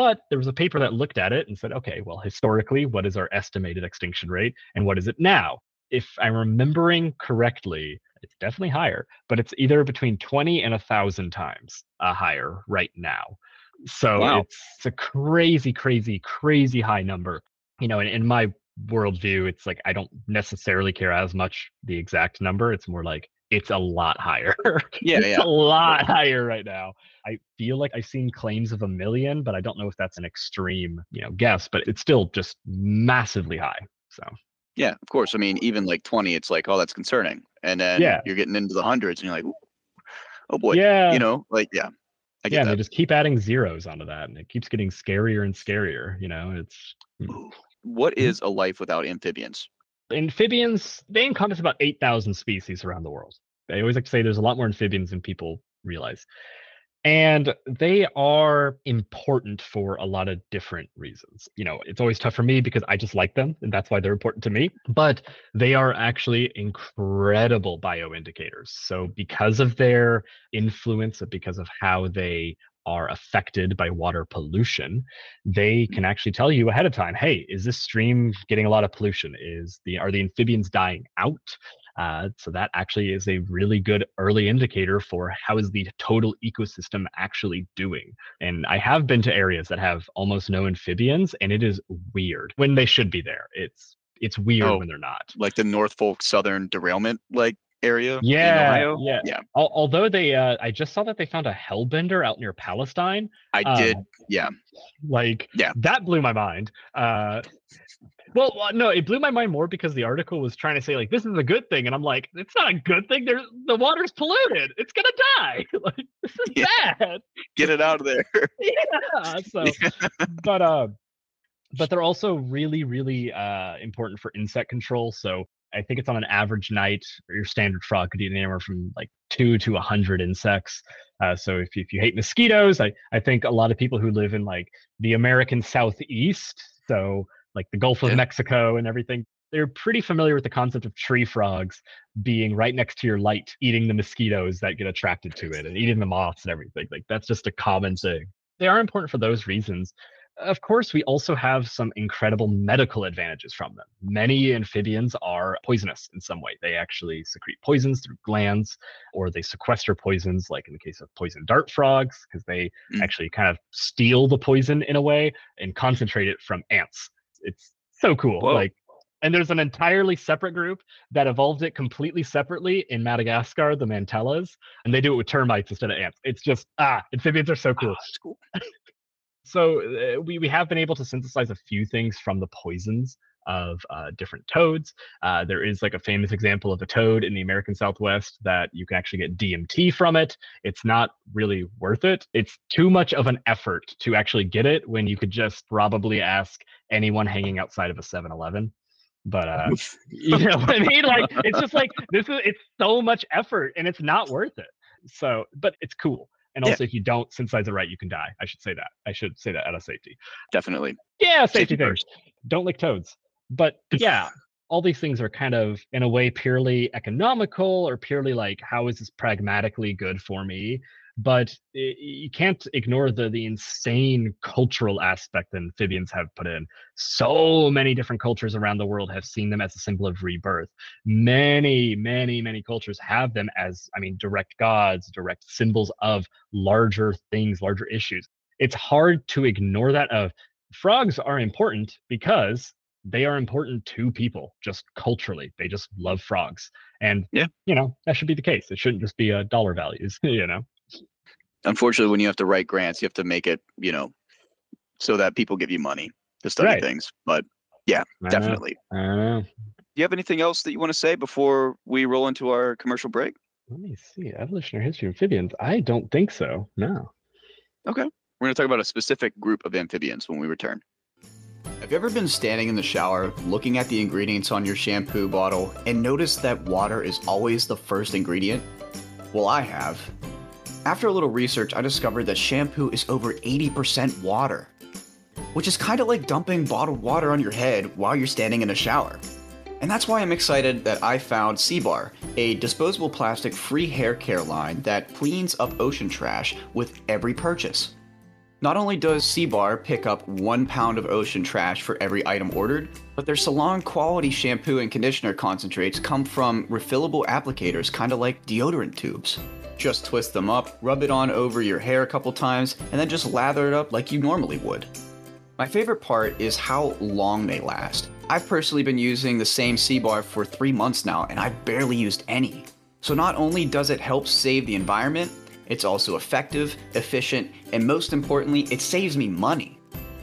but there was a paper that looked at it and said, okay, well, historically, what is our estimated extinction rate and what is it now? If I'm remembering correctly, it's definitely higher, but it's either between 20 and a thousand times uh, higher right now. So wow. it's a crazy, crazy, crazy high number. You know, in, in my worldview, it's like I don't necessarily care as much the exact number. It's more like it's a lot higher. Yeah, it's yeah. a lot higher right now. I feel like I've seen claims of a million, but I don't know if that's an extreme, you know, guess, but it's still just massively high. So yeah, of course. I mean, even like 20, it's like, oh, that's concerning. And then yeah. you're getting into the hundreds and you're like, oh boy. Yeah. You know, like, yeah. I yeah, they just keep adding zeros onto that and it keeps getting scarier and scarier. You know, it's. Hmm. What mm-hmm. a life without amphibians? Amphibians they encompass about 8000 species around the world. I always like to say there's a lot more amphibians than people realize. And they are important for a lot of different reasons. You know it's always tough for me because i just like them and that's why they're important to me but they are actually incredible bioindicators. So because of their influence because of how they are affected by water pollution, they can actually tell you ahead of time, hey, is this stream getting a lot of pollution? Is the are the amphibians dying out? Uh, so that actually is a really good early indicator for how is the total ecosystem actually doing. And I have been to areas that have almost no amphibians, and it is weird when they should be there. It's it's weird oh, when they're not. Like the Norfolk Southern derailment, like area. Yeah, yeah, yeah. Al- although they, uh, I just saw that they found a hellbender out near Palestine. I um, did, yeah. Like, yeah, that blew my mind. Uh, well, no, it blew my mind more because the article was trying to say like this is a good thing, and I'm like, it's not a good thing. There's the water's polluted. It's gonna die. like this is yeah. bad. Get it out of there. yeah. So, but uh, but they're also really, really uh important for insect control. So I think it's on an average night, your standard frog could eat anywhere from like two to a hundred insects. Uh, so if you, if you hate mosquitoes, I, I think a lot of people who live in like the American Southeast, so like the Gulf of yeah. Mexico and everything, they're pretty familiar with the concept of tree frogs being right next to your light, eating the mosquitoes that get attracted to it and eating the moths and everything. Like that's just a common thing. They are important for those reasons of course, we also have some incredible medical advantages from them. Many amphibians are poisonous in some way. They actually secrete poisons through glands, or they sequester poisons, like in the case of poison dart frogs, because they mm. actually kind of steal the poison in a way and concentrate it from ants. It's so cool. Whoa. Like And there's an entirely separate group that evolved it completely separately in Madagascar, the Mantellas, and they do it with termites instead of ants. It's just ah, amphibians are so cool. Ah, cool. so uh, we we have been able to synthesize a few things from the poisons of uh, different toads. Uh, there is like a famous example of a toad in the American Southwest that you can actually get DMT from it. It's not really worth it. It's too much of an effort to actually get it when you could just probably ask anyone hanging outside of a 7 Eleven. But uh, you know what I mean? Like it's just like this is it's so much effort and it's not worth it. So, but it's cool. And also, yeah. if you don't synthesize it right, you can die. I should say that. I should say that out of safety. Definitely. Yeah, safety, safety first. Don't lick toads. But yeah, all these things are kind of in a way purely economical or purely like how is this pragmatically good for me but it, you can't ignore the the insane cultural aspect that amphibians have put in so many different cultures around the world have seen them as a symbol of rebirth many many many cultures have them as i mean direct gods direct symbols of larger things larger issues it's hard to ignore that of frogs are important because they are important to people just culturally. They just love frogs. And yeah, you know, that should be the case. It shouldn't just be a uh, dollar values, you know. Unfortunately, when you have to write grants, you have to make it, you know, so that people give you money to study right. things. But yeah, I definitely. Do you have anything else that you want to say before we roll into our commercial break? Let me see. Evolutionary history of amphibians. I don't think so. No. Okay. We're going to talk about a specific group of amphibians when we return. Have you ever been standing in the shower looking at the ingredients on your shampoo bottle and noticed that water is always the first ingredient? Well, I have. After a little research, I discovered that shampoo is over 80% water, which is kind of like dumping bottled water on your head while you're standing in a shower. And that's why I'm excited that I found Seabar, a disposable plastic free hair care line that cleans up ocean trash with every purchase. Not only does Seabar pick up one pound of ocean trash for every item ordered, but their salon quality shampoo and conditioner concentrates come from refillable applicators, kind of like deodorant tubes. Just twist them up, rub it on over your hair a couple times, and then just lather it up like you normally would. My favorite part is how long they last. I've personally been using the same Seabar for three months now, and I've barely used any. So not only does it help save the environment, it's also effective, efficient, and most importantly, it saves me money.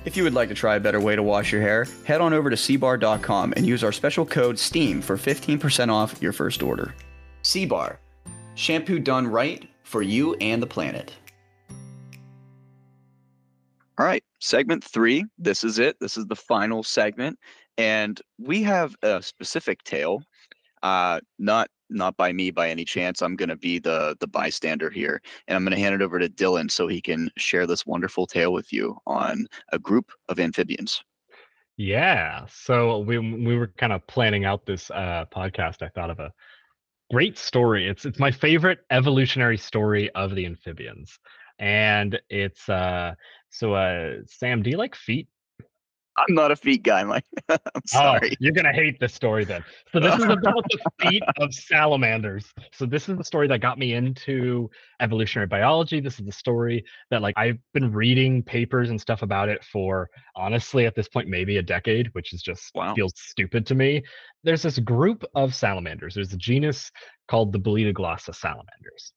If you would like to try a better way to wash your hair, head on over to seabar.com and use our special code STEAM for 15% off your first order. Seabar, shampoo done right for you and the planet. All right, segment three. This is it. This is the final segment. And we have a specific tale, uh, not not by me by any chance. I'm going to be the the bystander here, and I'm going to hand it over to Dillon so he can share this wonderful tale with you on a group of amphibians. Yeah. So we we were kind of planning out this uh, podcast. I thought of a great story. It's it's my favorite evolutionary story of the amphibians, and it's uh so uh Sam, do you like feet? I'm not a feet guy, Mike. I'm oh, sorry. Oh, you're gonna hate this story then. So this is about the feet of salamanders. So this is the story that got me into evolutionary biology. This is the story that like I've been reading papers and stuff about it for honestly at this point maybe a decade, which is just wow. feels stupid to me. There's this group of salamanders. There's a genus called the Bolitoglossa salamanders,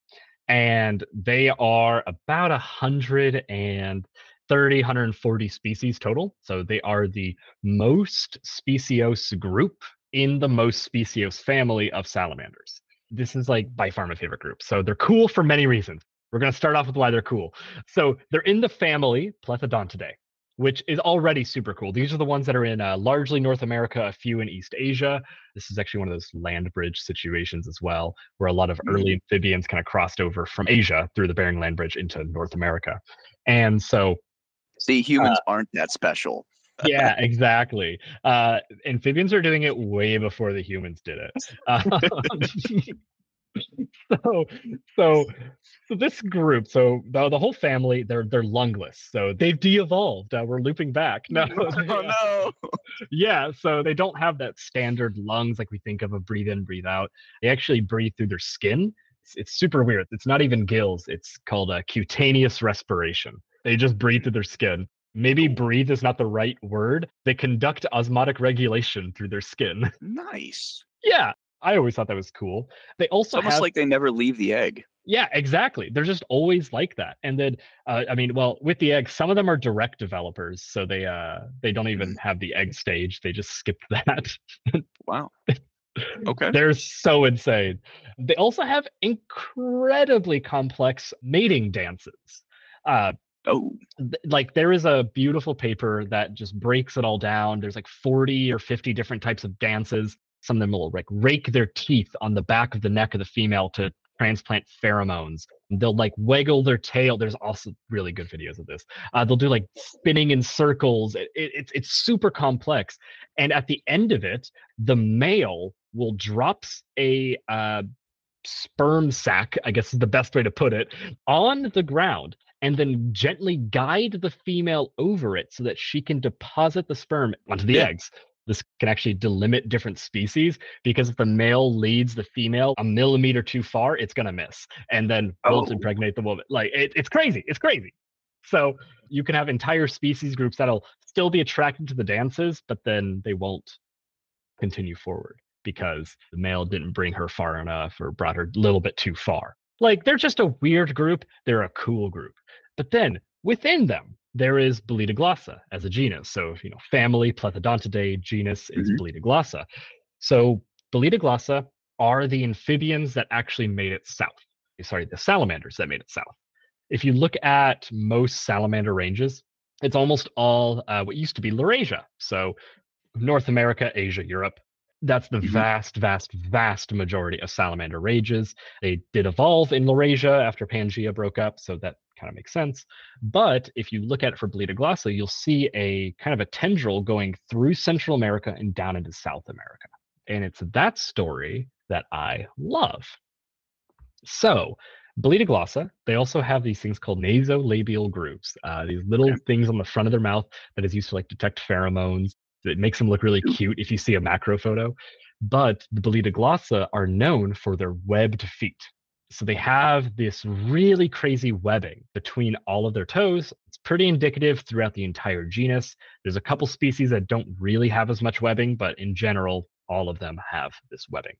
and they are about a hundred and 30, 140 species total. So they are the most speciose group in the most speciose family of salamanders. This is like by far my favorite group. So they're cool for many reasons. We're going to start off with why they're cool. So they're in the family Plethodontidae, which is already super cool. These are the ones that are in uh, largely North America, a few in East Asia. This is actually one of those land bridge situations as well, where a lot of early mm. amphibians kind of crossed over from Asia through the Bering Land Bridge into North America. And so See, humans uh, aren't that special. yeah, exactly. Uh, amphibians are doing it way before the humans did it. Uh, so, so, so this group, so the, the whole family, they're they're lungless. So they've de-evolved. Uh, we're looping back. No, oh no. yeah, so they don't have that standard lungs like we think of a breathe in, breathe out. They actually breathe through their skin. It's, it's super weird. It's not even gills. It's called a cutaneous respiration. They just breathe through their skin. maybe breathe is not the right word. They conduct osmotic regulation through their skin. Nice. yeah, I always thought that was cool. They It's also almost have like they never leave the egg. yeah, exactly. They're just always like that. And then uh, I mean, well, with the egg, some of them are direct developers, so they uh they don't even have the egg stage. They just skip that. Wow. Okay. They're so insane. They also have incredibly complex mating dances. Uh, Oh, like there is a beautiful paper that just breaks it all down. There's like 40 or 50 different types of dances. Some of them will like rake their teeth on the back of the neck of the female to transplant pheromones. They'll like waggle their tail. There's also really good videos of this. Uh, they'll do like spinning in circles. It, it, it's it's super complex. And at the end of it, the male will drops a uh, sperm sac, I guess is the best way to put it, on the ground and then gently guide the female over it so that she can deposit the sperm onto the Yeah. eggs. This can actually delimit different species because if the male leads the female a millimeter too far, it's gonna miss and then won't Oh. impregnate the woman. Like it, it's crazy. It's crazy. So you can have entire species groups that'll still be attracted to the dances, but then they won't continue forward because the male didn't bring her far enough or brought her a little bit too far. Like they're just a weird group. They're a cool group. But then within them, there is Bolitoglossa as a genus. So, you know, family Plethodontidae, genus is Mhm. Bolitoglossa. So, Bolitoglossa are the amphibians that actually made it south. Sorry, the salamanders that made it south. If you look at most salamander ranges, it's almost all uh, what used to be Laurasia. So, North America, Asia, Europe. That's the Mhm. vast, vast, vast majority of salamander ranges. They did evolve in Laurasia after Pangea broke up, so that kind of makes sense. But if you look at it for Bolitoglossa, you'll see a kind of a tendril going through Central America and down into South America. And it's that story that I love. So, Bolitoglossa, they also have these things called nasolabial grooves, uh, these little Okay. things on the front of their mouth that is used to like detect pheromones. It makes them look really cute if you see a macro photo. But the Bolitoglossa are known for their webbed feet. So they have this really crazy webbing between all of their toes. It's pretty indicative throughout the entire genus. There's a couple species that don't really have as much webbing, but in general, all of them have this webbing.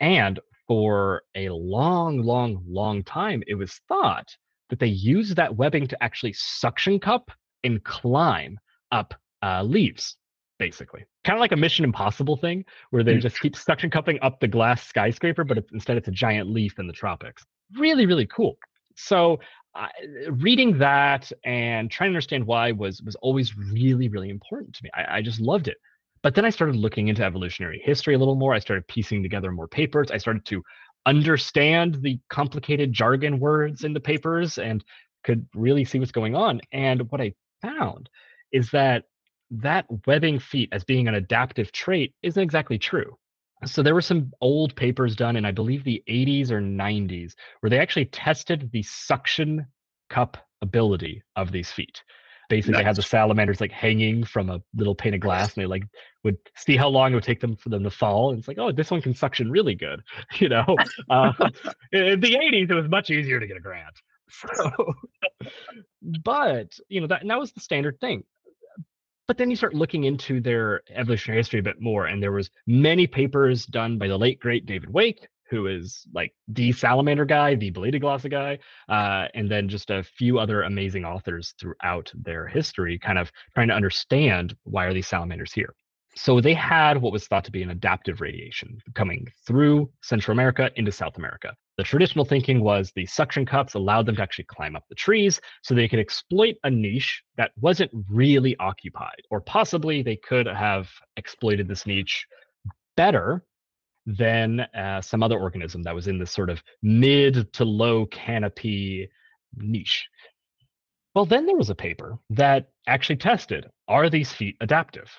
And for a long, long, long time, it was thought that they used that webbing to actually suction cup and climb up uh, leaves, basically. Kind of like a Mission Impossible thing, where they Mm. just keep suction cupping up the glass skyscraper, but it's, instead it's a giant leaf in the tropics. Really, really cool. So, uh, reading that and trying to understand why was was always really, really important to me. I, I just loved it. But then I started looking into evolutionary history a little more. I started piecing together more papers. I started to understand the complicated jargon words in the papers and could really see what's going on. And what I found is that that webbing feet as being an adaptive trait isn't exactly true. So there were some old papers done in I believe the 80s or 90s where they actually tested the suction cup ability of these feet. Basically, they had the salamanders like hanging from a little pane of glass, and they like would see how long it would take them for them to fall. And it's like, oh, this one can suction really good, you know. Uh, in the '80s, it was much easier to get a grant. So, but you know that and that was the standard thing. But then you start looking into their evolutionary history a bit more, and there was many papers done by the late great David Wake, who is like the salamander guy, the Bolitoglossa guy, uh, and then just a few other amazing authors throughout their history, kind of trying to understand why are these salamanders here. So they had what was thought to be an adaptive radiation coming through Central America into South America. The traditional thinking was the suction cups allowed them to actually climb up the trees so they could exploit a niche that wasn't really occupied, or possibly they could have exploited this niche better than uh, some other organism that was in this sort of mid to low canopy niche. Well, then there was a paper that actually tested are these feet adaptive?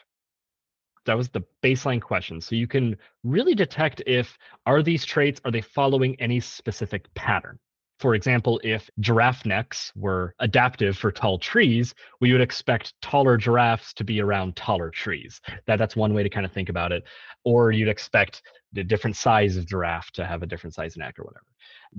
That was the baseline question. So you can really detect if are these traits are they following any specific pattern. For example, if giraffe necks were adaptive for tall trees, we would expect taller giraffes to be around taller trees. That that's one way to kind of think about it. Or you'd expect the different size of giraffe to have a different size neck or whatever.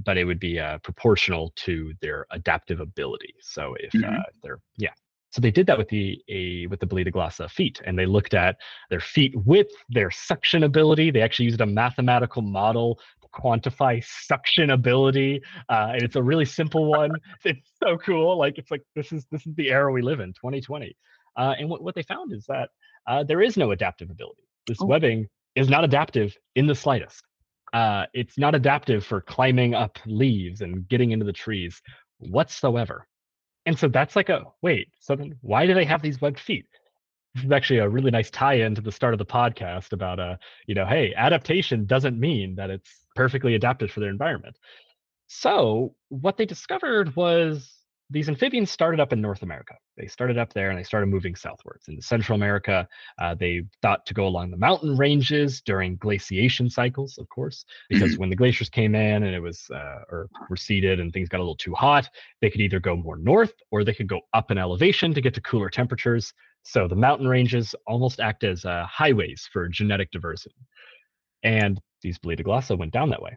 But it would be uh, proportional to their adaptive ability. So if uh, Mhm. they're yeah. So they did that with the a with the Bolitoglossa feet, and they looked at their feet width, their suction ability. They actually used a mathematical model to quantify suction ability, uh, and it's a really simple one. It's so cool. Like it's like this is this is the era we live in, 2020. Uh, and what, what they found is that uh, there is no adaptive ability. This oh. webbing is not adaptive in the slightest. Uh, it's not adaptive for climbing up leaves and getting into the trees whatsoever. And so that's like a wait, so then why do they have these webbed feet? This is actually a really nice tie-in to the start of the podcast about uh, you know, hey, adaptation doesn't mean that it's perfectly adapted for their environment. So what they discovered was these amphibians started up in North America. They started up there and they started moving southwards. In Central America, uh, they thought to go along the mountain ranges during glaciation cycles, of course, because mm-hmm. when the glaciers came in and it was uh, or receded and things got a little too hot, they could either go more north or they could go up in elevation to get to cooler temperatures. So the mountain ranges almost act as uh, highways for genetic diversity. And these Bolitoglossa went down that way.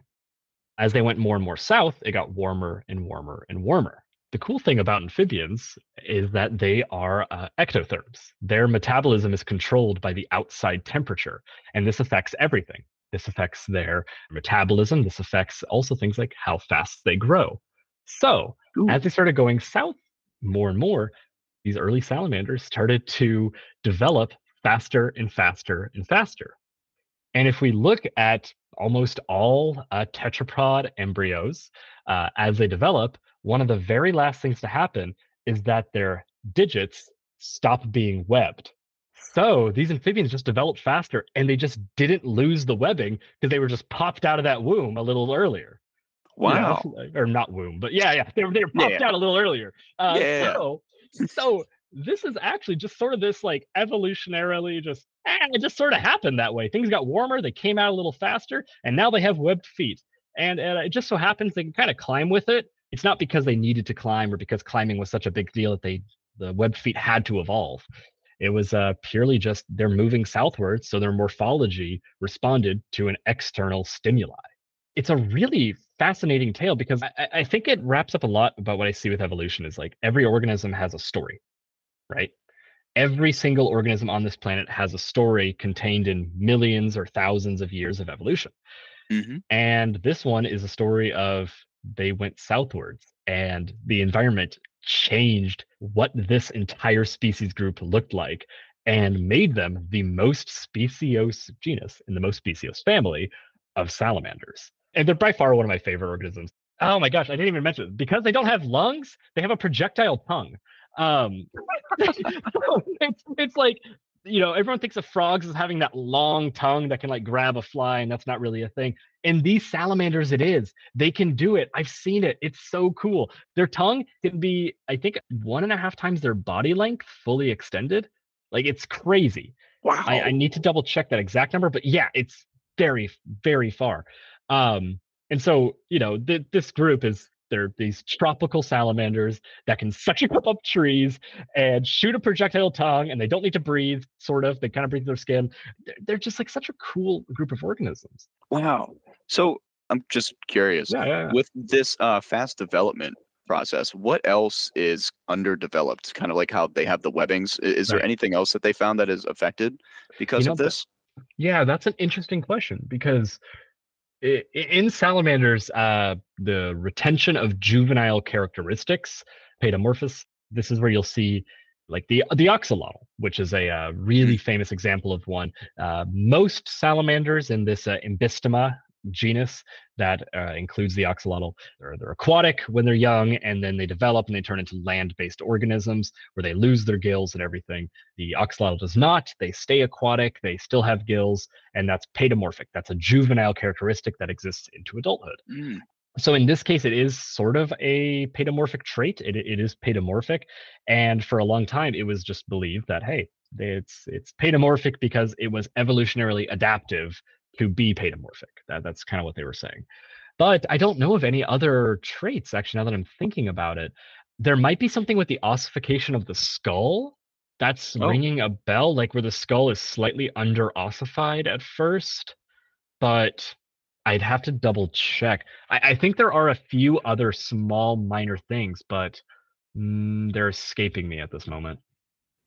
As they went more and more south, it got warmer and warmer and warmer the cool thing about amphibians is that they are uh, ectotherms. Their metabolism is controlled by the outside temperature, and this affects everything. This affects their metabolism. This affects also things like how fast they grow. So, Ooh. as they started going south more and more, these early salamanders started to develop faster and faster and faster. And if we look at almost all uh, tetrapod embryos uh, as they develop, one of the very last things to happen is that their digits stop being webbed. So these amphibians just developed faster and they just didn't lose the webbing because they were just popped out of that womb a little earlier. Wow. You know? Or not womb, but yeah, yeah. They were, they were popped yeah. out a little earlier. Uh, yeah. So, so this is actually just sort of this like evolutionarily just eh, it just sort of happened that way. Things got warmer, they came out a little faster, and now they have webbed feet. And, and it just so happens they can kind of climb with it it's not because they needed to climb or because climbing was such a big deal that they the web feet had to evolve. It was uh, purely just they're moving southwards, so their morphology responded to an external stimuli. It's a really fascinating tale because I, I think it wraps up a lot about what I see with evolution is like every organism has a story, right? Every single organism on this planet has a story contained in millions or thousands of years of evolution. Mm-hmm. And this one is a story of they went southwards and the environment changed what this entire species group looked like and made them the most speciose genus in the most speciose family of salamanders. And they're by far one of my favorite organisms. Oh my gosh, I didn't even mention it. Because they don't have lungs, they have a projectile tongue. Um, it's, it's like you know, everyone thinks of frogs as having that long tongue that can like grab a fly, and that's not really a thing. And these salamanders, it is. They can do it. I've seen it. It's so cool. Their tongue can be, I think, one and a half times their body length fully extended. Like it's crazy. Wow. I, I need to double check that exact number, but yeah, it's very, very far. Um, and so, you know, th- this group is they're these tropical salamanders that can suction up, up trees and shoot a projectile tongue, and they don't need to breathe. Sort of, they kind of breathe their skin. They're just like such a cool group of organisms. Wow. So I'm just curious. Yeah, yeah, yeah. With this uh, fast development process, what else is underdeveloped? Kind of like how they have the webbings. Is right. there anything else that they found that is affected because you know, of this? Yeah, that's an interesting question because in salamanders, uh, the retention of juvenile characteristics, paedomorphous, this is where you'll see like the the axolotl, which is a uh, really mm. famous example of one. Uh, most salamanders in this uh, genus that uh, includes the axolotl. They're, they're aquatic when they're young, and then they develop and they turn into land-based organisms where they lose their gills and everything. The axolotl does not. They stay aquatic. They still have gills, and that's paedomorphic. That's a juvenile characteristic that exists into adulthood. Mm. So in this case, it is sort of a paedomorphic trait. It, it is paedomorphic, and for a long time, it was just believed that hey, it's it's paedomorphic because it was evolutionarily adaptive to be paedomorphic. That, that's kind of what they were saying. But I don't know of any other traits, actually, now that I'm thinking about it. There might be something with the ossification of the skull that's oh. ringing a bell, like where the skull is slightly under ossified at first. But I'd have to double check. I, I think there are a few other small minor things, but mm, they're escaping me at this moment.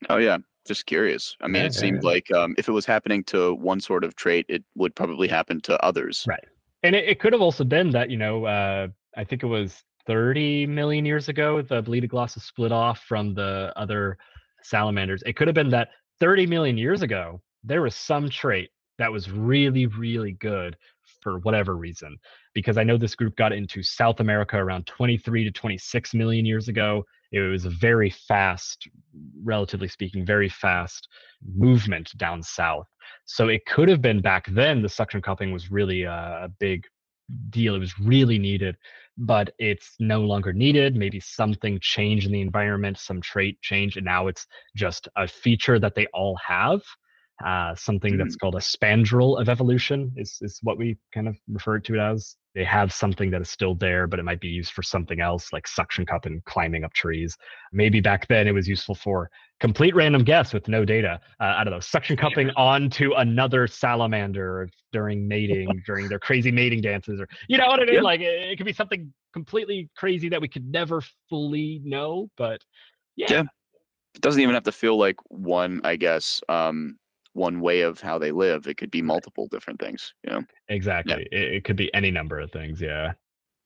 Oh yeah, just curious. I mean, Yeah, it yeah, seemed yeah. like um, if it was happening to one sort of trait, it would probably happen to others. Right. And it, it could have also been that, you know, uh, I think it was 30 million years ago, the Bolitoglossas split off from the other salamanders. It could have been that 30 million years ago, there was some trait that was really, really good for whatever reason. Because I know this group got into South America around 23 to 26 million years ago. It was a very fast, relatively speaking, very fast mm-hmm. movement down south. So it could have been back then the suction cupping was really a, a big deal. It was really needed, but it's no longer needed. Maybe something changed in the environment, some trait changed, and now it's just a feature that they all have. Uh, something that's called a spandrel of evolution is, is what we kind of refer to it as. They have something that is still there, but it might be used for something else, like suction cup and climbing up trees. Maybe back then it was useful for complete random guess with no data. Uh, I don't know, suction cupping onto another salamander during mating, during their crazy mating dances, or you know what I mean? Yeah. Like it, it could be something completely crazy that we could never fully know, but yeah, Yeah. It doesn't even have to feel like one, I guess, um, one way of how they live. It could be multiple different things. You know. exactly. It, it could be any number of things. Yeah.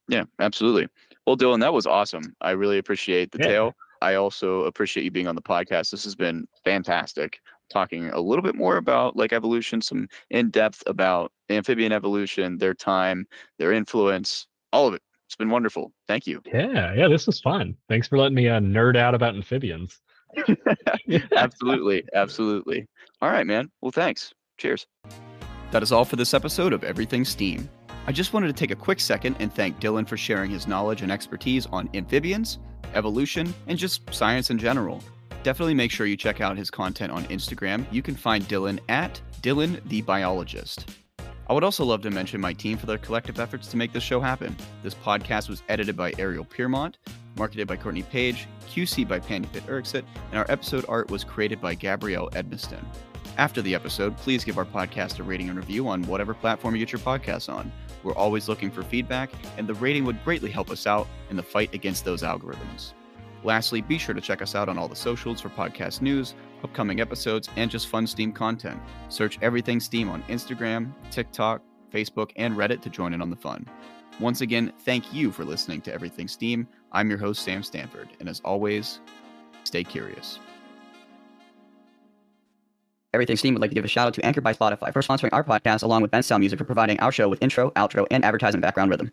Yeah, absolutely. Well, Dillon, that was awesome. I really appreciate the Yeah. tale. I also appreciate you being on the podcast. This has been fantastic. Talking a little bit more about like evolution, some in depth about amphibian evolution, their time, their influence, all of it. It's been wonderful. Thank you. Yeah. Yeah. This was fun. Thanks for letting me uh, nerd out about amphibians. absolutely. Absolutely. All right, man. Well, thanks. Cheers. That is all for this episode of Everything Steam. I just wanted to take a quick second and thank Dillon for sharing his knowledge and expertise on amphibians, evolution, and just science in general. Definitely make sure you check out his content on Instagram. You can find Dillon at Dillon the Biologist. I would also love to mention my team for their collective efforts to make this show happen. This podcast was edited by Ariel Piermont, marketed by Courtney Page, QC by Pandipit Erixit, and our episode art was created by Gabrielle Edmiston. After the episode, please give our podcast a rating and review on whatever platform you get your podcasts on. We're always looking for feedback, and the rating would greatly help us out in the fight against those algorithms. Lastly, be sure to check us out on all the socials for podcast news, upcoming episodes, and just fun Steam content. Search Everything Steam on Instagram, TikTok, Facebook, and Reddit to join in on the fun. Once again, thank you for listening to Everything Steam. I'm your host, Sam Stanford, and as always, stay curious. Everything Steam would like to give a shout out to Anchor by Spotify for sponsoring our podcast, along with Bensound Music for providing our show with intro, outro, and advertising background rhythm.